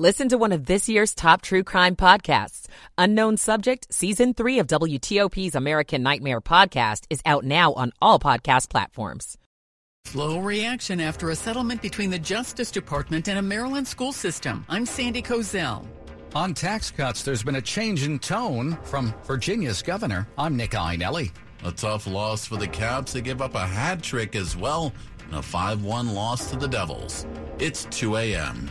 Listen to one of this year's top true crime podcasts. Unknown Subject, Season 3 of WTOP's American Nightmare podcast is out now on all podcast platforms. Slow reaction after a settlement between the Justice Department and a Maryland school system. I'm Sandy Kozel. On tax cuts, there's been a change in tone from Virginia's governor. I'm Nick Iannelli. A tough loss for the Caps. They give up a hat trick as well and a 5 1 loss to the Devils. It's 2 a.m.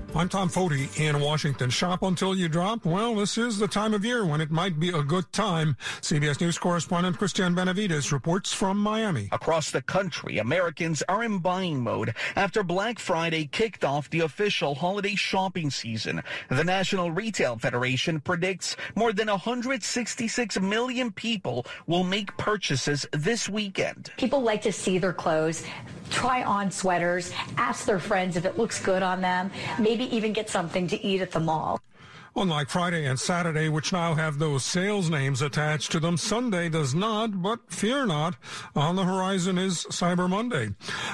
I'm Tom Foti in Washington. Shop until you drop. Well, this is the time of year when it might be a good time. CBS News correspondent Christian Benavides reports from Miami. Across the country, Americans are in buying mode after Black Friday kicked off the official holiday shopping season. The National Retail Federation predicts more than 166 million people will make purchases this weekend. People like to see their clothes, try on sweaters, ask their friends if it looks good on them, maybe even get something to eat at the mall. Unlike Friday and Saturday, which now have those sales names attached to them, Sunday does not, but fear not. On the horizon is Cyber Monday.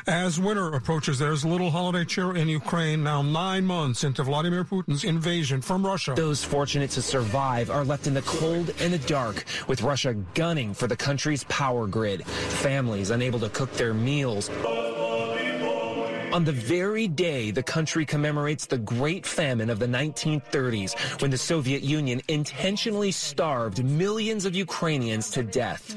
As winter approaches, there's a little holiday cheer in Ukraine now nine months into Vladimir Putin's invasion from Russia. Those fortunate to survive are left in the cold and the dark, with Russia gunning for the country's power grid. Families unable to cook their meals. On the very day the country commemorates the Great Famine of the 1930s, when the Soviet Union intentionally starved millions of Ukrainians to death.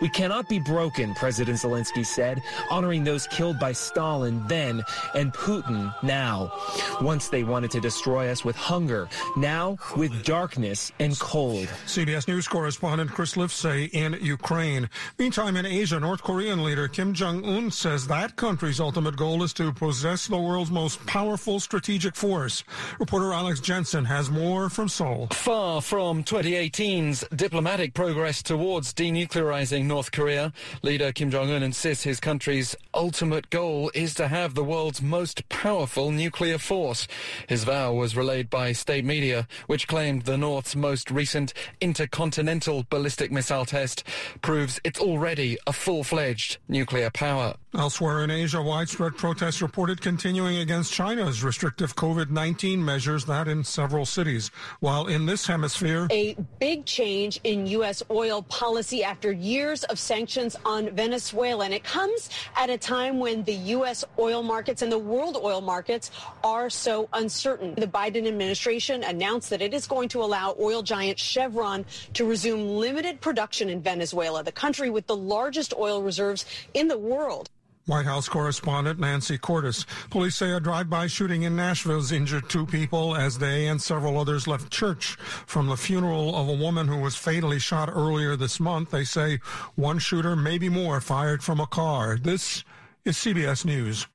We cannot be broken, President Zelensky said, honoring those killed by Stalin then and Putin now. Once they wanted to destroy us with hunger, now with darkness and cold. CBS News correspondent Chris Livesay in Ukraine. Meantime, in Asia, North Korean leader Kim Jong-un says that country's ultimate goal is to possess the world's most powerful strategic force. Reporter Alex Jensen has more from Seoul. Far from 2018's diplomatic progress towards denuclearizing North Korea, leader Kim Jong un insists his country's ultimate goal is to have the world's most powerful nuclear force. His vow was relayed by state media, which claimed the North's most recent intercontinental ballistic missile test proves it's already a full fledged nuclear power. Elsewhere in Asia, widespread protests reported continuing against China's restrictive COVID 19 measures, that in several cities. While in this hemisphere, a big change in U.S. oil policy after years of sanctions on Venezuela. And it comes at a time when the U.S. oil markets and the world oil markets are so uncertain. The Biden administration announced that it is going to allow oil giant Chevron to resume limited production in Venezuela, the country with the largest oil reserves in the world. White House correspondent Nancy Cordes. Police say a drive-by shooting in Nashville has injured two people as they and several others left church from the funeral of a woman who was fatally shot earlier this month. They say one shooter, maybe more, fired from a car. This is CBS News.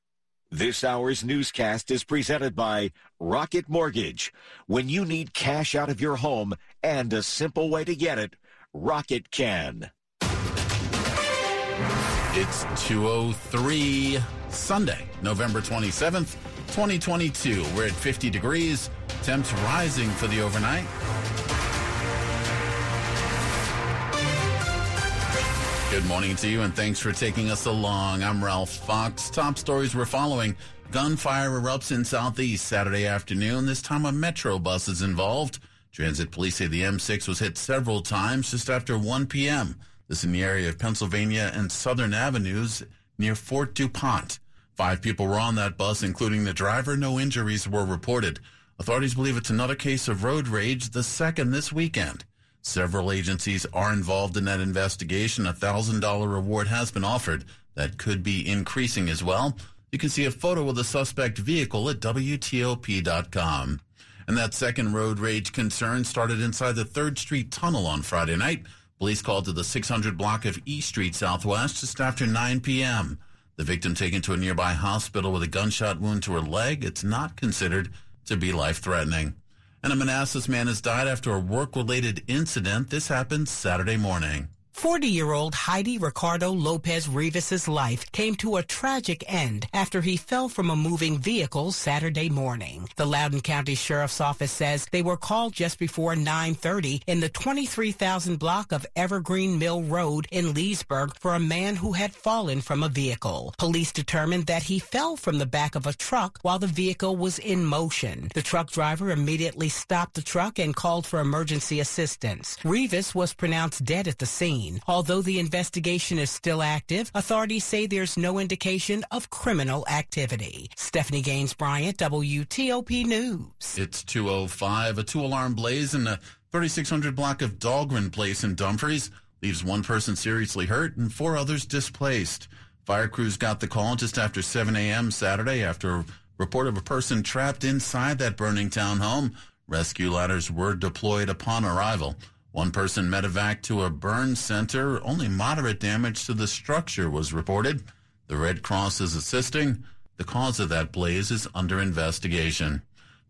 This hour's newscast is presented by Rocket Mortgage. When you need cash out of your home and a simple way to get it, Rocket can. It's 203 Sunday, November 27th, 2022. We're at 50 degrees. Temps rising for the overnight. Good morning to you and thanks for taking us along. I'm Ralph Fox. Top stories we're following. Gunfire erupts in Southeast Saturday afternoon. This time a Metro bus is involved. Transit police say the M6 was hit several times just after 1 p.m. This is in the area of Pennsylvania and Southern Avenues near Fort DuPont. Five people were on that bus, including the driver. No injuries were reported. Authorities believe it's another case of road rage, the second this weekend. Several agencies are involved in that investigation. A $1,000 reward has been offered. That could be increasing as well. You can see a photo of the suspect vehicle at WTOP.com. And that second road rage concern started inside the 3rd Street Tunnel on Friday night. Police called to the 600 block of E Street Southwest just after 9 p.m. The victim taken to a nearby hospital with a gunshot wound to her leg. It's not considered to be life threatening. And a Manassas man has died after a work related incident. This happened Saturday morning. 40-year-old Heidi Ricardo Lopez Rivas' life came to a tragic end after he fell from a moving vehicle Saturday morning. The Loudoun County Sheriff's Office says they were called just before 9.30 in the 23,000 block of Evergreen Mill Road in Leesburg for a man who had fallen from a vehicle. Police determined that he fell from the back of a truck while the vehicle was in motion. The truck driver immediately stopped the truck and called for emergency assistance. Rivas was pronounced dead at the scene. Although the investigation is still active, authorities say there's no indication of criminal activity. Stephanie Gaines Bryant, WTOP News. It's 205. A two alarm blaze in the 3600 block of Dahlgren Place in Dumfries leaves one person seriously hurt and four others displaced. Fire crews got the call just after 7 a.m. Saturday after a report of a person trapped inside that burning townhome. Rescue ladders were deployed upon arrival. One person medevac to a burn center. Only moderate damage to the structure was reported. The Red Cross is assisting. The cause of that blaze is under investigation.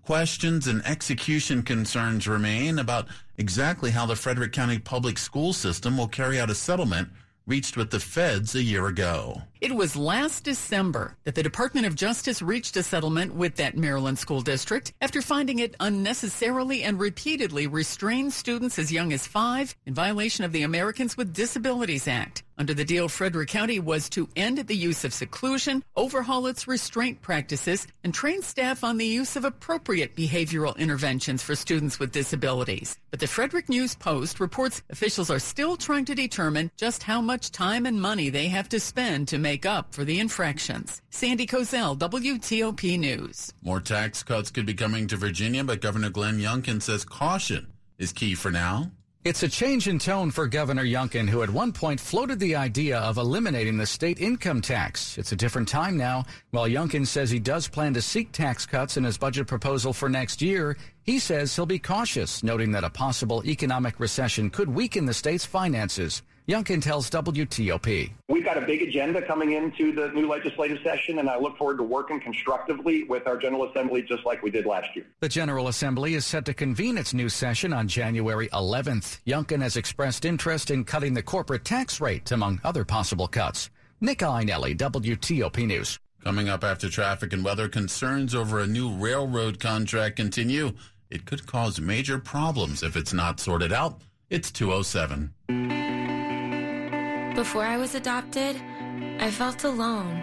Questions and execution concerns remain about exactly how the Frederick County Public School System will carry out a settlement reached with the feds a year ago. It was last December that the Department of Justice reached a settlement with that Maryland school district after finding it unnecessarily and repeatedly restrained students as young as five in violation of the Americans with Disabilities Act. Under the deal, Frederick County was to end the use of seclusion, overhaul its restraint practices, and train staff on the use of appropriate behavioral interventions for students with disabilities. But the Frederick News Post reports officials are still trying to determine just how much time and money they have to spend to make up for the infractions. Sandy Kozel, WTOP News. More tax cuts could be coming to Virginia, but Governor Glenn Youngkin says caution is key for now. It's a change in tone for Governor Youngkin, who at one point floated the idea of eliminating the state income tax. It's a different time now. While Youngkin says he does plan to seek tax cuts in his budget proposal for next year, he says he'll be cautious, noting that a possible economic recession could weaken the state's finances. Youngkin tells WTOP. We've got a big agenda coming into the new legislative session, and I look forward to working constructively with our General Assembly just like we did last year. The General Assembly is set to convene its new session on January 11th. Youngkin has expressed interest in cutting the corporate tax rate, among other possible cuts. Nick Iannelli, WTOP News. Coming up after traffic and weather, concerns over a new railroad contract continue. It could cause major problems if it's not sorted out. It's 207. Before I was adopted, I felt alone.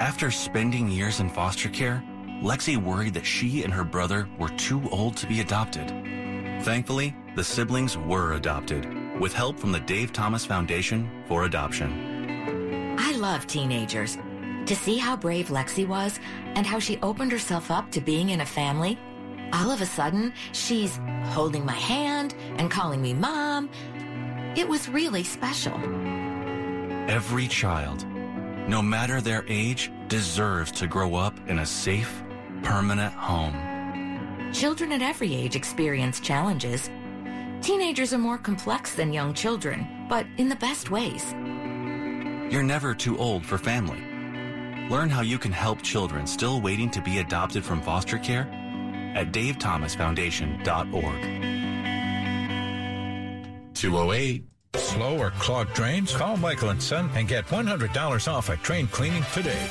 After spending years in foster care, Lexi worried that she and her brother were too old to be adopted. Thankfully, the siblings were adopted with help from the Dave Thomas Foundation for Adoption. I love teenagers. To see how brave Lexi was and how she opened herself up to being in a family, all of a sudden, she's holding my hand and calling me mom it was really special. Every child, no matter their age, deserves to grow up in a safe, permanent home. Children at every age experience challenges. Teenagers are more complex than young children, but in the best ways. You're never too old for family. Learn how you can help children still waiting to be adopted from foster care at davethomasfoundation.org. 208. Slow or clogged drains? Call Michael and Son and get $100 off a train cleaning today.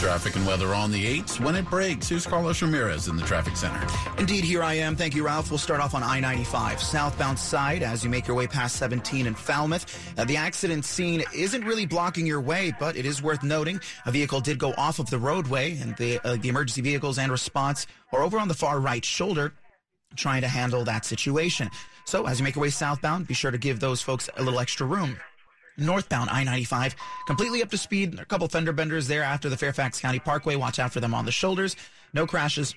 Traffic and weather on the 8s. When it breaks, here's Carlos Ramirez in the traffic center. Indeed, here I am. Thank you, Ralph. We'll start off on I 95, southbound side, as you make your way past 17 in Falmouth. Uh, the accident scene isn't really blocking your way, but it is worth noting a vehicle did go off of the roadway, and the, uh, the emergency vehicles and response are over on the far right shoulder trying to handle that situation. So as you make your way southbound, be sure to give those folks a little extra room. Northbound I-95, completely up to speed. A couple fender benders there after the Fairfax County Parkway. Watch out for them on the shoulders. No crashes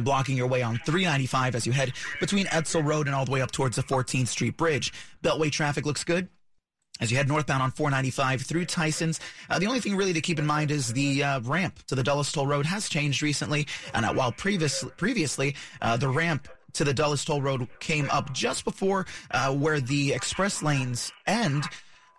blocking your way on 395 as you head between Edsall Road and all the way up towards the 14th Street Bridge. Beltway traffic looks good. As you head northbound on 495 through Tyson's, uh, the only thing really to keep in mind is the uh, ramp to the Dulles Toll Road has changed recently. And uh, while previous, previously uh, the ramp to the Dulles Toll Road came up just before uh, where the express lanes end,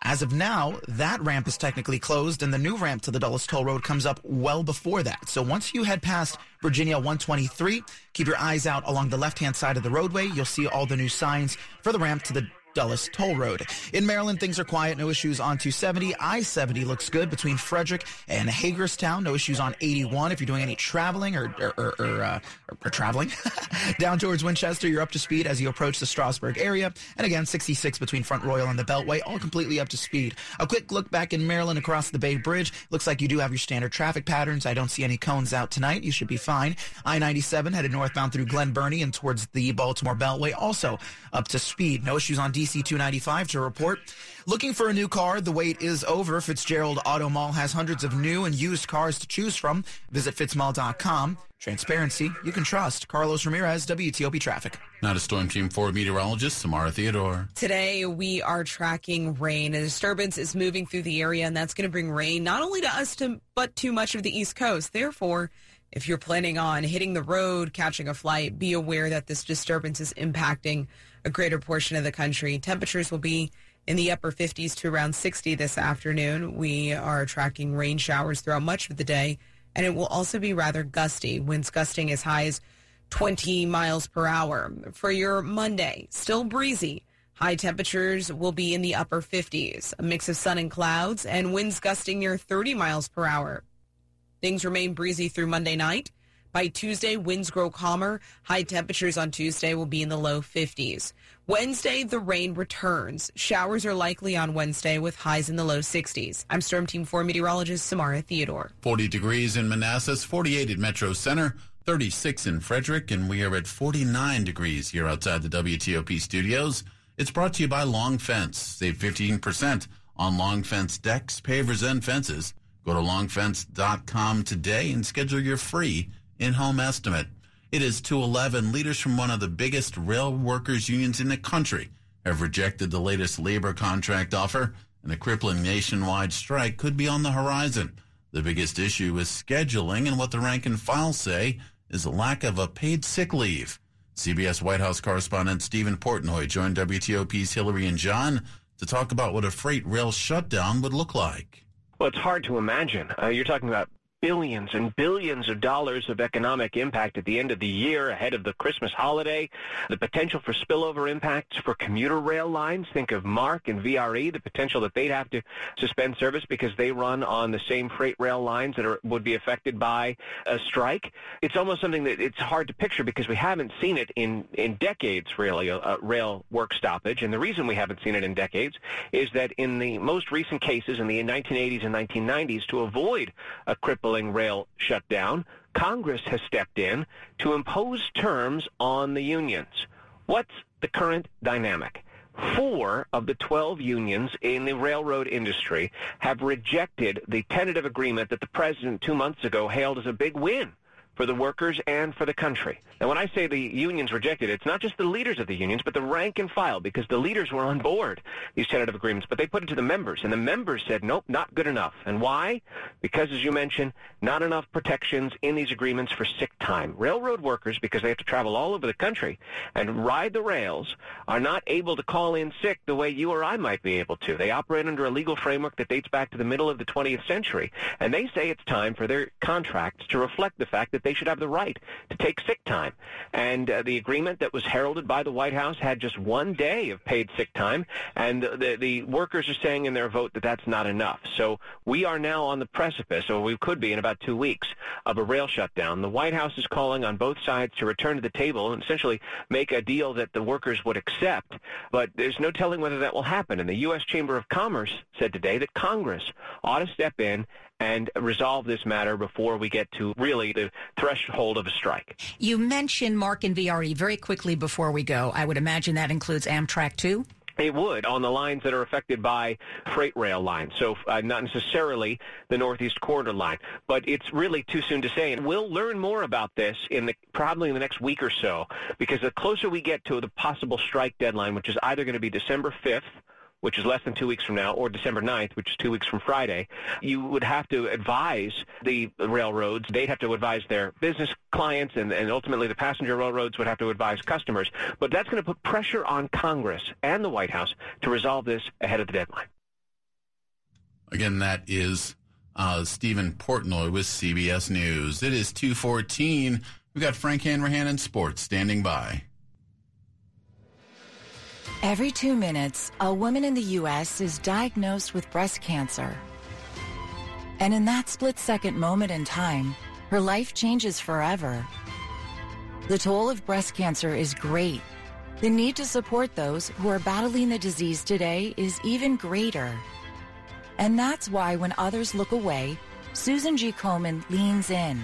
As of now, that ramp is technically closed, and the new ramp to the Dulles Toll Road comes up well before that. So once you head past Virginia 123, keep your eyes out along the left-hand side of the roadway. You'll see all the new signs for the ramp to the Dulles Toll Road. In Maryland, things are quiet. No issues on 270. I-70 looks good between Frederick and Hagerstown. No issues on 81 if you're doing any traveling or, or, or, or, uh, or traveling. Down towards Winchester, you're up to speed as you approach the Strasburg area. And again, 66 between Front Royal and the Beltway, all completely up to speed. A quick look back in Maryland across the Bay Bridge. Looks like you do have your standard traffic patterns. I don't see any cones out tonight. You should be fine. I-97 headed northbound through Glen Burnie and towards the Baltimore Beltway, also up to speed. No issues on DC 295 to report. Looking for a new car? The wait is over. Fitzgerald Auto Mall has hundreds of new and used cars to choose from. Visit fitzmall.com. Transparency you can trust. Carlos Ramirez, WTOP Traffic. Not a Storm Team 4 meteorologist Samara Theodore. Today we are tracking rain. A disturbance is moving through the area, and that's going to bring rain not only to us, to, but to much of the East Coast. Therefore, if you're planning on hitting the road, catching a flight, be aware that this disturbance is impacting a greater portion of the country. Temperatures will be in the upper 50s to around 60 this afternoon. We are tracking rain showers throughout much of the day, and it will also be rather gusty. Winds gusting as high as 20 miles per hour. For your Monday, still breezy. High temperatures will be in the upper 50s, a mix of sun and clouds, and winds gusting near 30 miles per hour. Things remain breezy through Monday night. By Tuesday, winds grow calmer. High temperatures on Tuesday will be in the low 50s. Wednesday, the rain returns. Showers are likely on Wednesday with highs in the low 60s. I'm Storm Team 4 meteorologist Samara Theodore. 40 degrees in Manassas, 48 at Metro Center, 36 in Frederick, and we are at 49 degrees here outside the WTOP studios. It's brought to you by Long Fence. Save 15% on Long Fence decks, pavers, and fences. Go to longfence.com today and schedule your free in-home estimate. It is 211. Leaders from one of the biggest rail workers unions in the country have rejected the latest labor contract offer, and a crippling nationwide strike could be on the horizon. The biggest issue is scheduling, and what the rank and file say is a lack of a paid sick leave. CBS White House correspondent Stephen Portnoy joined WTOP's Hillary and John to talk about what a freight rail shutdown would look like. Well, it's hard to imagine. Uh, you're talking about billions and billions of dollars of economic impact at the end of the year ahead of the Christmas holiday, the potential for spillover impacts for commuter rail lines. Think of MARC and VRE, the potential that they'd have to suspend service because they run on the same freight rail lines that are, would be affected by a strike. It's almost something that it's hard to picture because we haven't seen it in, in decades, really, a, rail work stoppage. And the reason we haven't seen it in decades is that in the most recent cases in the 1980s and 1990s, to avoid a crippling rail shutdown, Congress has stepped in to impose terms on the unions. What's the current dynamic? Four of the 12 unions in the railroad industry have rejected the tentative agreement that the president two months ago hailed as a big win for the workers and for the country. And when I say the unions rejected it, it's not just the leaders of the unions, but the rank and file, because the leaders were on board these tentative agreements, but they put it to the members, and the members said, nope, not good enough. And why? Because, as you mentioned, not enough protections in these agreements for sick time. Railroad workers, because they have to travel all over the country and ride the rails, are not able to call in sick the way you or I might be able to. They operate under a legal framework that dates back to the middle of the 20th century, and they say it's time for their contracts to reflect the fact that they should have the right to take sick time. And uh, the agreement that was heralded by the White House had just one day of paid sick time, and the, the workers are saying in their vote that that's not enough. So we are now on the precipice, or we could be in about two weeks, of a rail shutdown. The White House is calling on both sides to return to the table and essentially make a deal that the workers would accept, but there's no telling whether that will happen. And the U.S. Chamber of Commerce said today that Congress ought to step in and resolve this matter before we get to really the threshold of a strike. You mentioned MARC and VRE very quickly before we go. I would imagine that includes Amtrak too. It would on the lines that are affected by freight rail lines. So uh, not necessarily the Northeast Corridor line, but it's really too soon to say. And we'll learn more about this in the probably in the next week or so, because the closer we get to the possible strike deadline, which is either going to be December 5th which is less than two weeks from now, or December 9th, which is two weeks from Friday, you would have to advise the railroads. They'd have to advise their business clients, and, and ultimately the passenger railroads would have to advise customers. But that's going to put pressure on Congress and the White House to resolve this ahead of the deadline. Again, that is uh, Stephen Portnoy with CBS News. It is 214. We've got Frank Hanrahan in sports standing by. Every two minutes, a woman in the U.S. is diagnosed with breast cancer. And in that split second moment in time, her life changes forever. The toll of breast cancer is great. The need to support those who are battling the disease today is even greater. And that's why when others look away, Susan G. Komen leans in.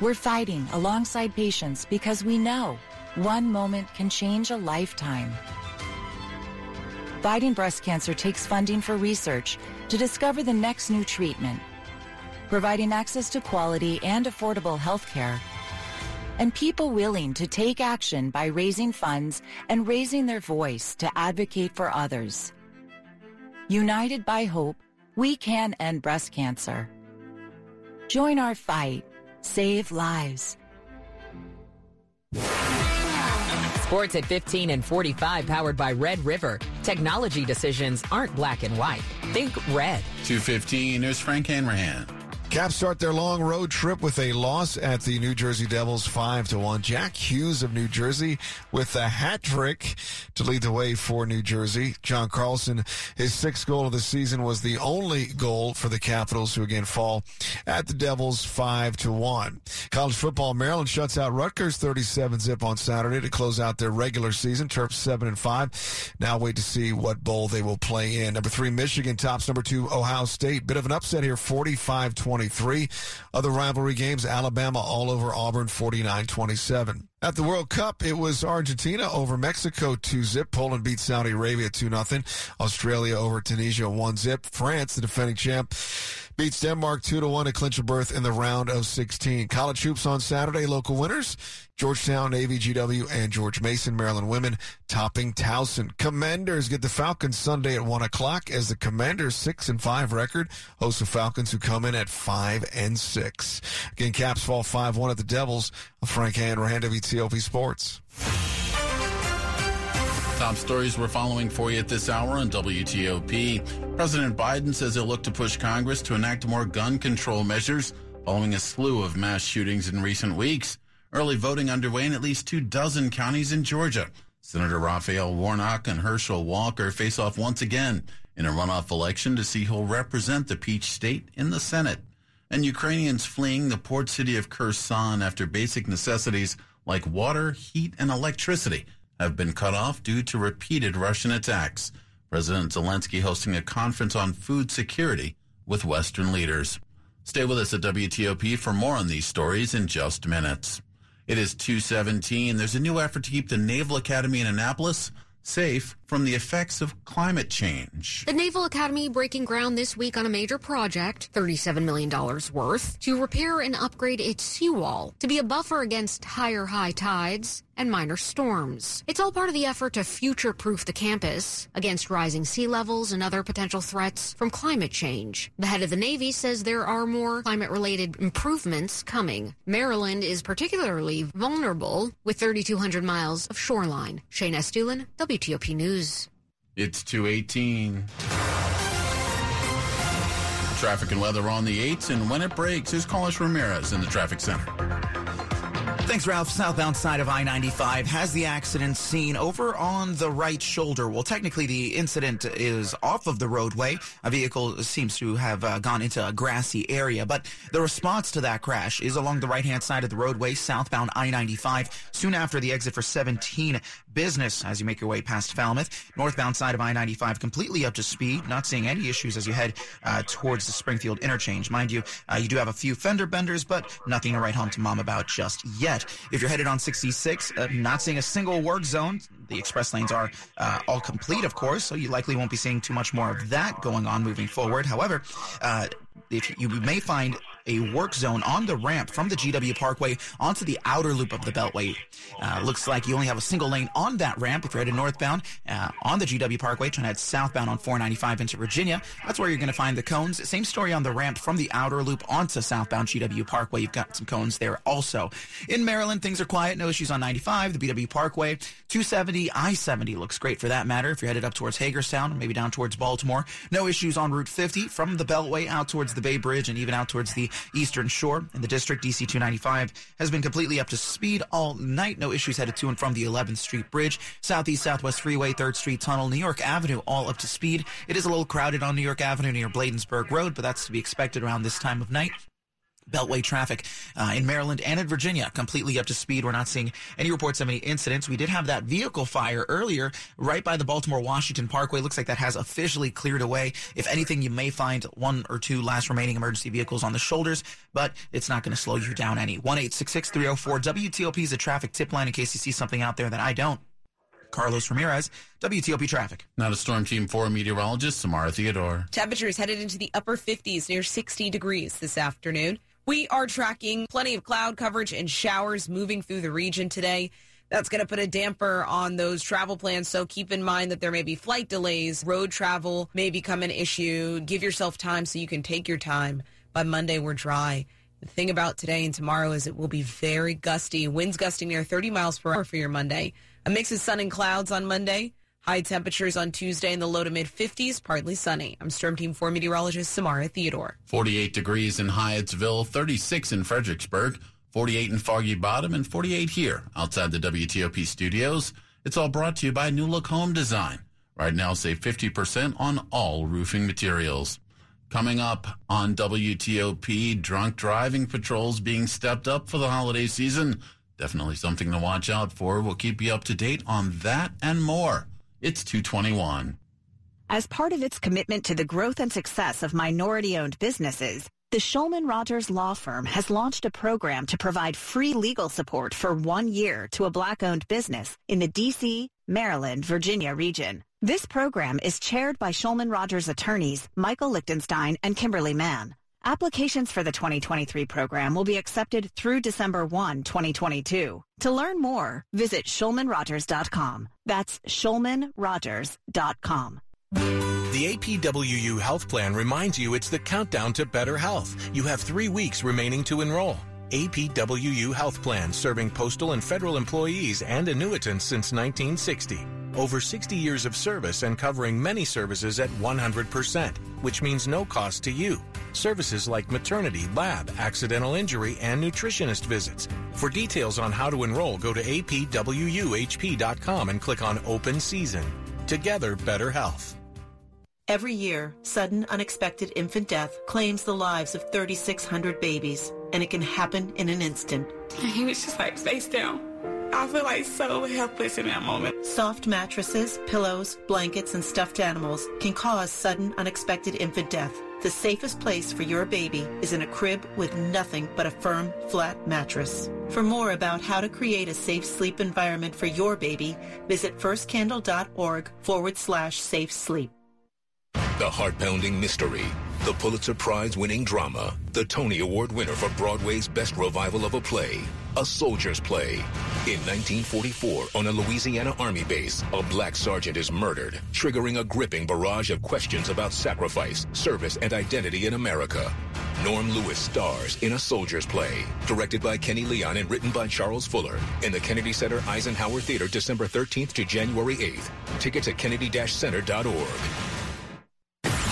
We're fighting alongside patients because we know one moment can change a lifetime. Fighting breast cancer takes funding for research to discover the next new treatment, providing access to quality and affordable health care, and people willing to take action by raising funds and raising their voice to advocate for others. United by hope, we can end breast cancer. Join our fight. Save lives. Sports at 15 and 45 powered by Red River. Technology decisions aren't black and white. Think red. 215, there's Frank Hanrahan. Caps start their long road trip with a loss at the New Jersey Devils 5 to 1. Jack Hughes of New Jersey with a hat trick to lead the way for New Jersey. John Carlson, his sixth goal of the season was the only goal for the Capitals who again fall at the Devils 5 to 1. College football, Maryland shuts out Rutgers 37 zip on Saturday to close out their regular season. Terps 7 and 5. Now wait to see what bowl they will play in. Number 3 Michigan tops number 2 Ohio State. Bit of an upset here 45 20 23. Other rivalry games, Alabama all over Auburn 49 27. At the World Cup, it was Argentina over Mexico 2 zip. Poland beat Saudi Arabia 2 0. Australia over Tunisia 1 zip. France, the defending champ, beats Denmark 2 1 to clinch a berth in the round of 16. College hoops on Saturday, local winners. Georgetown, Navy, GW, and George Mason, Maryland women topping Towson. Commanders get the Falcons Sunday at 1 o'clock as the Commanders 6 and 5 record host the Falcons who come in at 5 and 6. Again, Caps fall 5 1 at the Devils. Frank Hanrahan, WTOP Sports. Top stories we're following for you at this hour on WTOP. President Biden says he'll look to push Congress to enact more gun control measures following a slew of mass shootings in recent weeks. Early voting underway in at least two dozen counties in Georgia. Senator Raphael Warnock and Herschel Walker face off once again in a runoff election to see who'll represent the Peach State in the Senate. And Ukrainians fleeing the port city of Kherson after basic necessities like water, heat, and electricity have been cut off due to repeated Russian attacks. President Zelensky hosting a conference on food security with Western leaders. Stay with us at WTOP for more on these stories in just minutes. It is 217. There's a new effort to keep the Naval Academy in Annapolis safe from the effects of climate change. The Naval Academy breaking ground this week on a major project, $37 million worth, to repair and upgrade its seawall to be a buffer against higher high tides and minor storms. It's all part of the effort to future proof the campus against rising sea levels and other potential threats from climate change. The head of the Navy says there are more climate related improvements coming. Maryland is particularly vulnerable with 3,200 miles of shoreline. Shayna Estulin, WTOP News. It's 218. Traffic and weather on the 8s, and when it breaks, is Carlos Ramirez in the traffic center. Thanks, Ralph. Southbound side of I 95 has the accident scene over on the right shoulder. Well, technically, the incident is off of the roadway. A vehicle seems to have uh, gone into a grassy area, but the response to that crash is along the right hand side of the roadway, southbound I 95, soon after the exit for 17 business as you make your way past Falmouth. Northbound side of I 95 completely up to speed, not seeing any issues as you head uh, towards the Springfield interchange. Mind you, uh, you do have a few fender benders, but nothing to write home to mom about just yet. If you're headed on 66, uh, not seeing a single work zone. The express lanes are uh, all complete, of course, so you likely won't be seeing too much more of that going on moving forward. However, uh, if you may find a work zone on the ramp from the GW Parkway onto the outer loop of the Beltway. Uh, looks like you only have a single lane on that ramp if you're headed northbound uh, on the GW Parkway, trying to head southbound on 495 into Virginia. That's where you're going to find the cones. Same story on the ramp from the outer loop onto southbound GW Parkway. You've got some cones there also. In Maryland, things are quiet. No issues on 95, the BW Parkway. 270, I-70 looks great for that matter if you're headed up towards Hagerstown, maybe down towards Baltimore. No issues on Route 50 from the Beltway out towards the Bay Bridge and even out towards the Eastern Shore. In the district, DC 295 has been completely up to speed all night. No issues headed to and from the 11th Street Bridge. Southeast Southwest Freeway, 3rd Street Tunnel, New York Avenue, all up to speed. It is a little crowded on New York Avenue near Bladensburg Road, but that's to be expected around this time of night. Beltway traffic uh, in Maryland and in Virginia completely up to speed. We're not seeing any reports of any incidents. We did have that vehicle fire earlier right by the Baltimore Washington Parkway. Looks like that has officially cleared away. If anything, you may find one or two last remaining emergency vehicles on the shoulders, but it's not going to slow you down any. 1 304 WTOP is a traffic tip line in case you see something out there that I don't. Carlos Ramirez, WTOP Traffic. Not a Storm Team 4 meteorologist, Samara Theodore. Temperatures headed into the upper 50s near 60 degrees this afternoon. We are tracking plenty of cloud coverage and showers moving through the region today. That's going to put a damper on those travel plans. So keep in mind that there may be flight delays. Road travel may become an issue. Give yourself time so you can take your time. By Monday, we're dry. The thing about today and tomorrow is it will be very gusty. Winds gusting near 30 miles per hour for your Monday. A mix of sun and clouds on Monday. High temperatures on Tuesday in the low to mid 50s, partly sunny. I'm Storm Team 4 meteorologist Samara Theodore. 48 degrees in Hyattsville, 36 in Fredericksburg, 48 in Foggy Bottom, and 48 here outside the WTOP studios. It's all brought to you by New Look Home Design. Right now, save 50% on all roofing materials. Coming up on WTOP, drunk driving patrols being stepped up for the holiday season. Definitely something to watch out for. We'll keep you up to date on that and more. It's 221. As part of its commitment to the growth and success of minority-owned businesses, the Shulman Rogers Law Firm has launched a program to provide free legal support for one year to a black-owned business in the D.C., Maryland, Virginia region. This program is chaired by Shulman Rogers attorneys Michael Lichtenstein and Kimberly Mann. Applications for the 2023 program will be accepted through December 1, 2022. To learn more, visit ShulmanRogers.com. That's ShulmanRogers.com. The APWU Health Plan reminds you it's the countdown to better health. You have three weeks remaining to enroll. APWU Health Plan serving postal and federal employees and annuitants since 1960. Over 60 years of service and covering many services at 100%, which means no cost to you. Services like maternity, lab, accidental injury, and nutritionist visits. For details on how to enroll, go to apwuhp.com and click on Open Season. Together, better health. Every year, sudden unexpected infant death claims the lives of 3,600 babies, and it can happen in an instant. He was just like face down. I feel like so helpless in that moment. Soft mattresses, pillows, blankets, and stuffed animals can cause sudden unexpected infant death. The safest place for your baby is in a crib with nothing but a firm, flat mattress. For more about how to create a safe sleep environment for your baby, visit firstcandle.org forward slash safe sleep. The heart-pounding mystery, the Pulitzer Prize-winning drama, the Tony Award winner for Broadway's best revival of a play, A Soldier's Play. In 1944, on a Louisiana Army base, a black sergeant is murdered, triggering a gripping barrage of questions about sacrifice, service, and identity in America. Norm Lewis stars in A Soldier's Play, directed by Kenny Leon and written by Charles Fuller, in the Kennedy Center Eisenhower Theater December 13th to January 8th. Tickets at kennedy-center.org.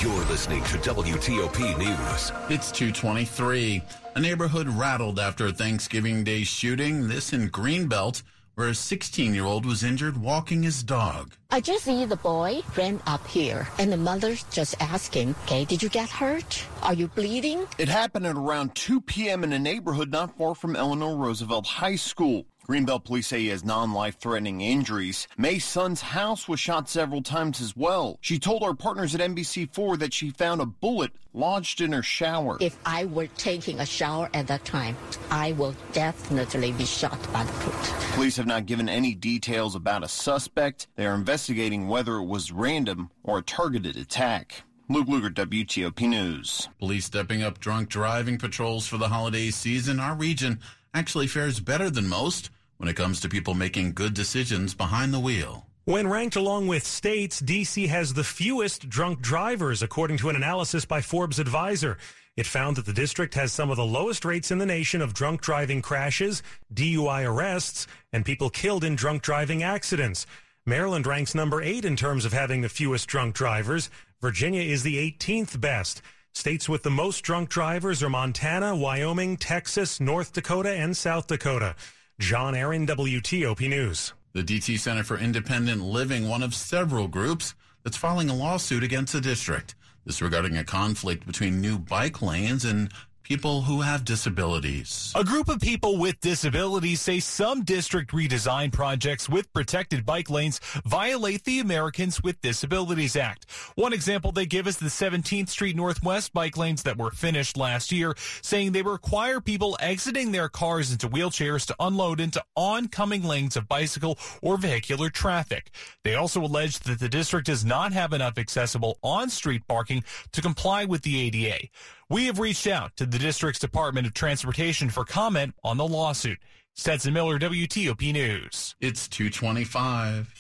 You're listening to WTOP News. It's 223. A neighborhood rattled after a Thanksgiving Day shooting. This in Greenbelt, where a 16 year old was injured walking his dog. I just see the boy ran up here, and the mother's just asking, Okay, did you get hurt? Are you bleeding? It happened at around 2 p.m. in a neighborhood not far from Eleanor Roosevelt High School. Greenbelt police say he has non-life-threatening injuries. May's son's house was shot several times as well. She told our partners at NBC4 that she found a bullet lodged in her shower. If I were taking a shower at that time, I will definitely be shot by the bullet. Police have not given any details about a suspect. They are investigating whether it was random or a targeted attack. Luke Lukert, WTOP News. Police stepping up drunk driving patrols for the holiday season. Our region actually fares better than most when it comes to people making good decisions behind the wheel. When ranked along with states, D.C. has the fewest drunk drivers, according to an analysis by Forbes Advisor. It found that the district has some of the lowest rates in the nation of drunk driving crashes, DUI arrests, and people killed in drunk driving accidents. Maryland ranks number eight in terms of having the fewest drunk drivers. Virginia is the 18th best. States with the most drunk drivers are Montana, Wyoming, Texas, North Dakota, and South Dakota. John Aaron, WTOP News. The DC Center for Independent Living, one of several groups that's filing a lawsuit against the district. This regarding a conflict between new bike lanes and people who have disabilities. A group of people with disabilities say some district redesign projects with protected bike lanes violate the Americans with Disabilities Act. One example they give is the 17th Street Northwest bike lanes that were finished last year, saying they require people exiting their cars into wheelchairs to unload into oncoming lanes of bicycle or vehicular traffic. They also allege that the district does not have enough accessible on-street parking to comply with the ADA. We have reached out to the district's Department of Transportation for comment on the lawsuit. Stetson Miller, WTOP News. It's 225.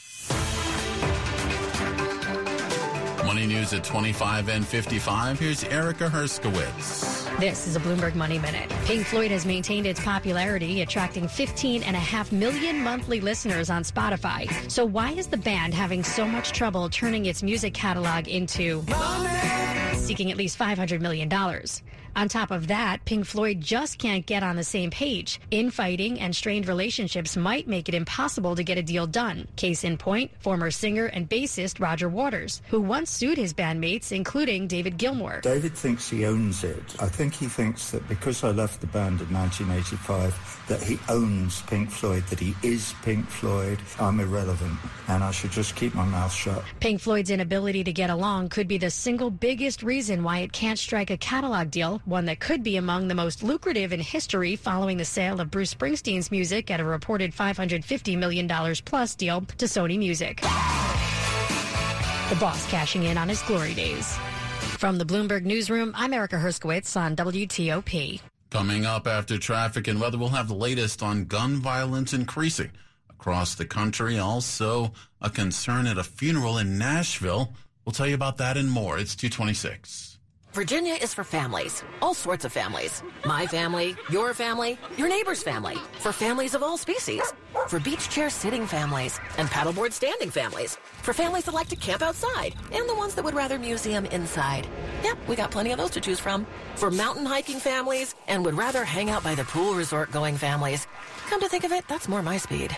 Money News at 25 and 55. Here's Erica Herskowitz. This is a Bloomberg Money Minute. Pink Floyd has maintained its popularity, attracting 15 and a half million monthly listeners on Spotify. So why is the band having so much trouble turning its music catalog into money? Seeking at least $500 million? On top of that, Pink Floyd just can't get on the same page. Infighting and strained relationships might make it impossible to get a deal done. Case in point, former singer and bassist Roger Waters, who once sued his bandmates, including David Gilmour. David thinks he owns it. I think he thinks that because I left the band in 1985, that he owns Pink Floyd, that he is Pink Floyd. I'm irrelevant, and I should just keep my mouth shut. Pink Floyd's inability to get along could be the single biggest reason why it can't strike a catalog deal one that could be among the most lucrative in history following the sale of Bruce Springsteen's music at a reported $550 million plus deal to Sony Music. The boss cashing in on his glory days. From the Bloomberg Newsroom, I'm Erica Herskowitz on WTOP. Coming up after traffic and weather, we'll have the latest on gun violence increasing across the country. Also, a concern at a funeral in Nashville. We'll tell you about that and more. It's 226. Virginia is for families, all sorts of families. My family, your family, your neighbor's family. For families of all species. For beach chair sitting families and paddleboard standing families. For families that like to camp outside and the ones that would rather museum inside. Yep, we got plenty of those to choose from. For mountain hiking families and would rather hang out by the pool resort going families. Come to think of it, that's more my speed.